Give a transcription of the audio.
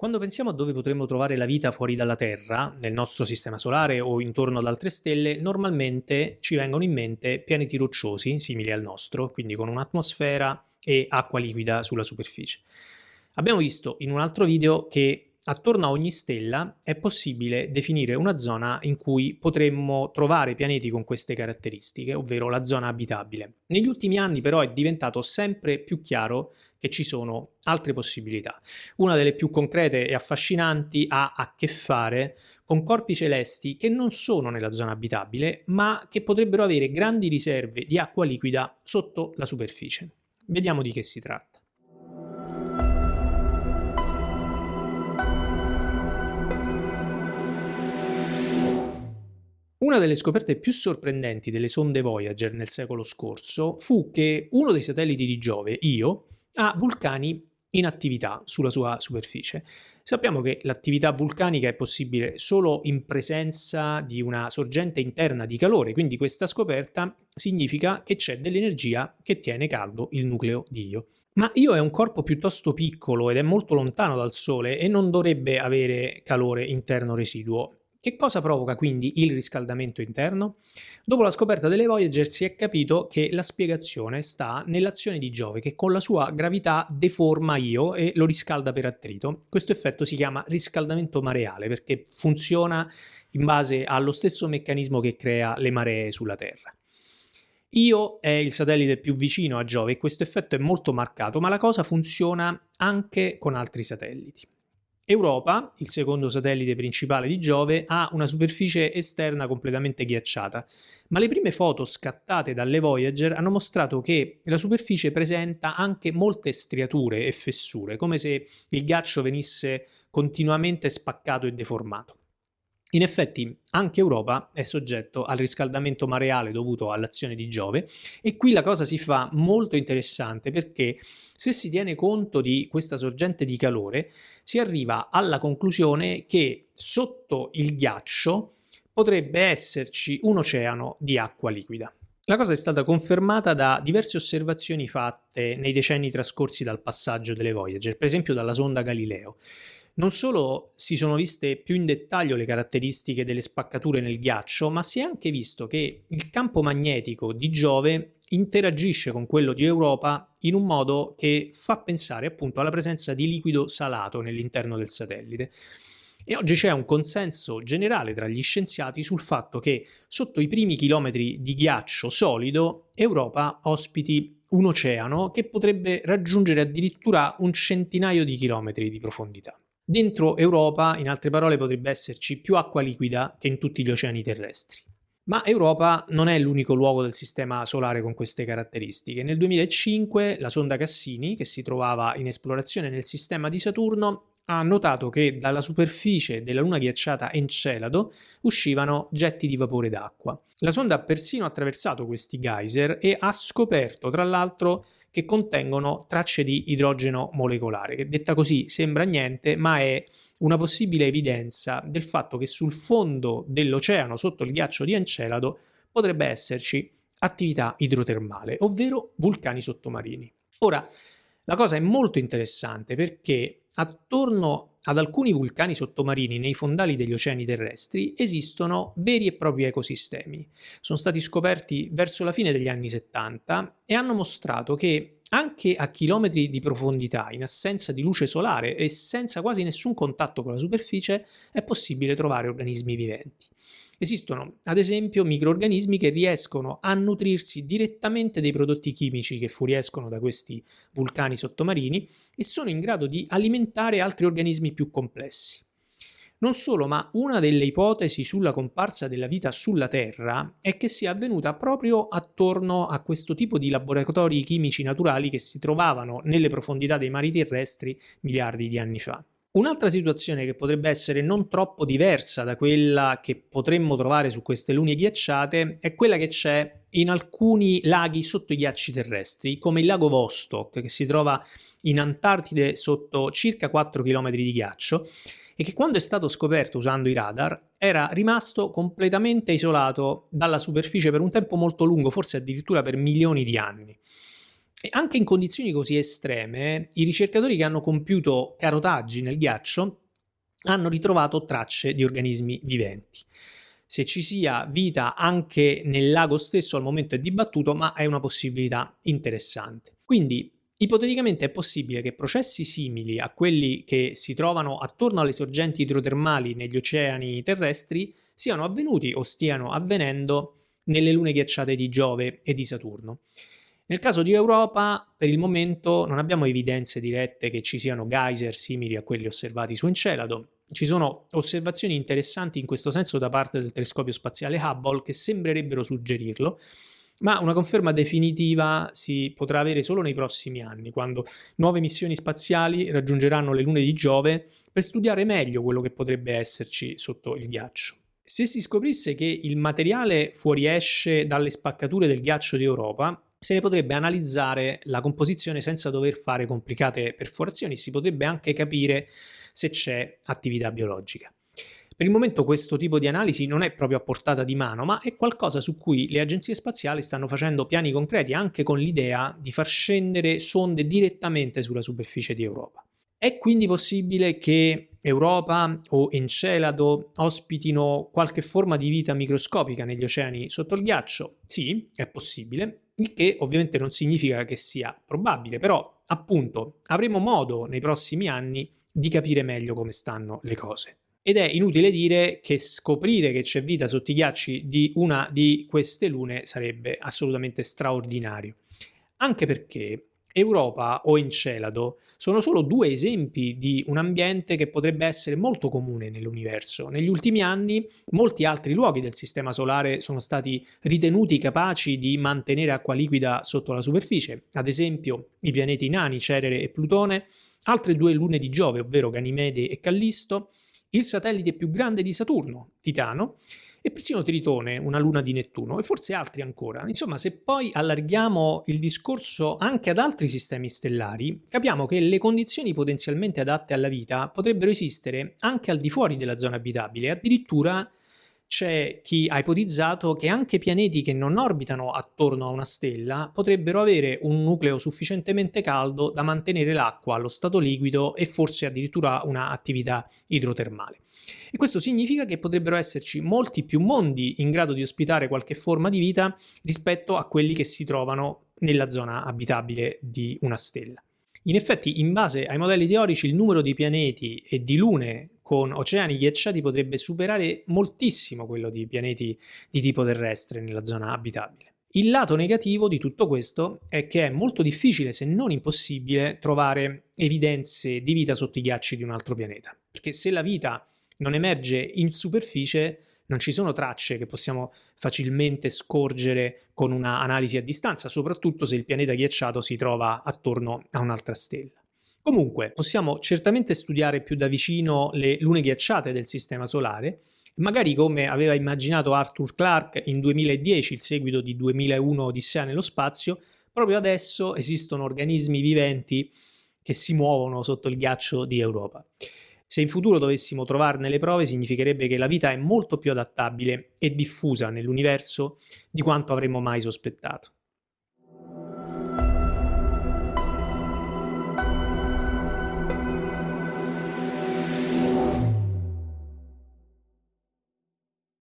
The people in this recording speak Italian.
Quando pensiamo a dove potremmo trovare la vita fuori dalla Terra, nel nostro sistema solare o intorno ad altre stelle, normalmente ci vengono in mente pianeti rocciosi, simili al nostro, quindi con un'atmosfera e acqua liquida sulla superficie. Abbiamo visto in un altro video che attorno a ogni stella è possibile definire una zona in cui potremmo trovare pianeti con queste caratteristiche, ovvero la zona abitabile. Negli ultimi anni però è diventato sempre più chiaro che ci sono altre possibilità. Una delle più concrete e affascinanti ha a che fare con corpi celesti che non sono nella zona abitabile, ma che potrebbero avere grandi riserve di acqua liquida sotto la superficie. Vediamo di che si tratta. Una delle scoperte più sorprendenti delle sonde Voyager nel secolo scorso fu che uno dei satelliti di Giove, Io, ha vulcani in attività sulla sua superficie. Sappiamo che l'attività vulcanica è possibile solo in presenza di una sorgente interna di calore, quindi questa scoperta significa che c'è dell'energia che tiene caldo il nucleo di Io. Ma Io è un corpo piuttosto piccolo ed è molto lontano dal Sole e non dovrebbe avere calore interno residuo. Che cosa provoca quindi il riscaldamento interno? Dopo la scoperta delle Voyager si è capito che la spiegazione sta nell'azione di Giove che con la sua gravità deforma Io e lo riscalda per attrito. Questo effetto si chiama riscaldamento mareale perché funziona in base allo stesso meccanismo che crea le maree sulla Terra. Io è il satellite più vicino a Giove e questo effetto è molto marcato, ma la cosa funziona anche con altri satelliti. Europa, il secondo satellite principale di Giove, ha una superficie esterna completamente ghiacciata, ma le prime foto scattate dalle Voyager hanno mostrato che la superficie presenta anche molte striature e fessure, come se il ghiaccio venisse continuamente spaccato e deformato. In effetti anche Europa è soggetto al riscaldamento mareale dovuto all'azione di Giove e qui la cosa si fa molto interessante perché se si tiene conto di questa sorgente di calore si arriva alla conclusione che sotto il ghiaccio potrebbe esserci un oceano di acqua liquida. La cosa è stata confermata da diverse osservazioni fatte nei decenni trascorsi dal passaggio delle Voyager, per esempio dalla sonda Galileo. Non solo si sono viste più in dettaglio le caratteristiche delle spaccature nel ghiaccio, ma si è anche visto che il campo magnetico di Giove interagisce con quello di Europa in un modo che fa pensare appunto alla presenza di liquido salato nell'interno del satellite. E oggi c'è un consenso generale tra gli scienziati sul fatto che sotto i primi chilometri di ghiaccio solido Europa ospiti un oceano che potrebbe raggiungere addirittura un centinaio di chilometri di profondità. Dentro Europa, in altre parole, potrebbe esserci più acqua liquida che in tutti gli oceani terrestri. Ma Europa non è l'unico luogo del sistema solare con queste caratteristiche. Nel 2005 la sonda Cassini, che si trovava in esplorazione nel sistema di Saturno, ha notato che dalla superficie della luna ghiacciata Encelado uscivano getti di vapore d'acqua. La sonda ha persino attraversato questi geyser e ha scoperto, tra l'altro, che contengono tracce di idrogeno molecolare, che detta così sembra niente, ma è una possibile evidenza del fatto che sul fondo dell'oceano, sotto il ghiaccio di Encelado, potrebbe esserci attività idrotermale, ovvero vulcani sottomarini. Ora, la cosa è molto interessante perché attorno ad alcuni vulcani sottomarini nei fondali degli oceani terrestri esistono veri e propri ecosistemi. Sono stati scoperti verso la fine degli anni 70 e hanno mostrato che anche a chilometri di profondità, in assenza di luce solare e senza quasi nessun contatto con la superficie, è possibile trovare organismi viventi. Esistono, ad esempio, microorganismi che riescono a nutrirsi direttamente dei prodotti chimici che fuoriescono da questi vulcani sottomarini e sono in grado di alimentare altri organismi più complessi. Non solo, ma una delle ipotesi sulla comparsa della vita sulla Terra è che sia avvenuta proprio attorno a questo tipo di laboratori chimici naturali che si trovavano nelle profondità dei mari terrestri miliardi di anni fa. Un'altra situazione che potrebbe essere non troppo diversa da quella che potremmo trovare su queste lune ghiacciate è quella che c'è in alcuni laghi sotto i ghiacci terrestri, come il lago Vostok, che si trova in Antartide sotto circa 4 km di ghiaccio e che quando è stato scoperto usando i radar era rimasto completamente isolato dalla superficie per un tempo molto lungo, forse addirittura per milioni di anni. E anche in condizioni così estreme, i ricercatori che hanno compiuto carotaggi nel ghiaccio hanno ritrovato tracce di organismi viventi. Se ci sia vita anche nel lago stesso al momento è dibattuto, ma è una possibilità interessante. Quindi Ipoteticamente è possibile che processi simili a quelli che si trovano attorno alle sorgenti idrotermali negli oceani terrestri siano avvenuti o stiano avvenendo nelle lune ghiacciate di Giove e di Saturno. Nel caso di Europa, per il momento non abbiamo evidenze dirette che ci siano geyser simili a quelli osservati su Encelado. Ci sono osservazioni interessanti in questo senso da parte del telescopio spaziale Hubble che sembrerebbero suggerirlo, ma una conferma definitiva si potrà avere solo nei prossimi anni, quando nuove missioni spaziali raggiungeranno le lune di Giove per studiare meglio quello che potrebbe esserci sotto il ghiaccio. Se si scoprisse che il materiale fuoriesce dalle spaccature del ghiaccio di Europa, se ne potrebbe analizzare la composizione senza dover fare complicate perforazioni, si potrebbe anche capire se c'è attività biologica. Per il momento questo tipo di analisi non è proprio a portata di mano, ma è qualcosa su cui le agenzie spaziali stanno facendo piani concreti anche con l'idea di far scendere sonde direttamente sulla superficie di Europa. È quindi possibile che Europa o Encelado ospitino qualche forma di vita microscopica negli oceani sotto il ghiaccio? Sì, è possibile, il che ovviamente non significa che sia probabile, però appunto avremo modo nei prossimi anni di capire meglio come stanno le cose. Ed è inutile dire che scoprire che c'è vita sotto i ghiacci di una di queste lune sarebbe assolutamente straordinario. Anche perché Europa o Encelado sono solo due esempi di un ambiente che potrebbe essere molto comune nell'universo. Negli ultimi anni molti altri luoghi del Sistema Solare sono stati ritenuti capaci di mantenere acqua liquida sotto la superficie, ad esempio i pianeti nani Cerere e Plutone, altre due lune di Giove, ovvero Ganimede e Callisto, il satellite più grande di Saturno, Titano, e persino Tritone, una luna di Nettuno, e forse altri ancora. Insomma, se poi allarghiamo il discorso anche ad altri sistemi stellari, capiamo che le condizioni potenzialmente adatte alla vita potrebbero esistere anche al di fuori della zona abitabile, addirittura c'è chi ha ipotizzato che anche pianeti che non orbitano attorno a una stella potrebbero avere un nucleo sufficientemente caldo da mantenere l'acqua allo stato liquido e forse addirittura un'attività idrotermale. E questo significa che potrebbero esserci molti più mondi in grado di ospitare qualche forma di vita rispetto a quelli che si trovano nella zona abitabile di una stella. In effetti, in base ai modelli teorici, il numero di pianeti e di lune con oceani ghiacciati potrebbe superare moltissimo quello di pianeti di tipo terrestre nella zona abitabile. Il lato negativo di tutto questo è che è molto difficile, se non impossibile, trovare evidenze di vita sotto i ghiacci di un altro pianeta, perché se la vita non emerge in superficie, non ci sono tracce che possiamo facilmente scorgere con un'analisi a distanza, soprattutto se il pianeta ghiacciato si trova attorno a un'altra stella. Comunque, possiamo certamente studiare più da vicino le lune ghiacciate del Sistema Solare, magari come aveva immaginato Arthur Clarke in 2010, il seguito di 2001 Odissea nello spazio, proprio adesso esistono organismi viventi che si muovono sotto il ghiaccio di Europa. Se in futuro dovessimo trovarne le prove, significherebbe che la vita è molto più adattabile e diffusa nell'universo di quanto avremmo mai sospettato.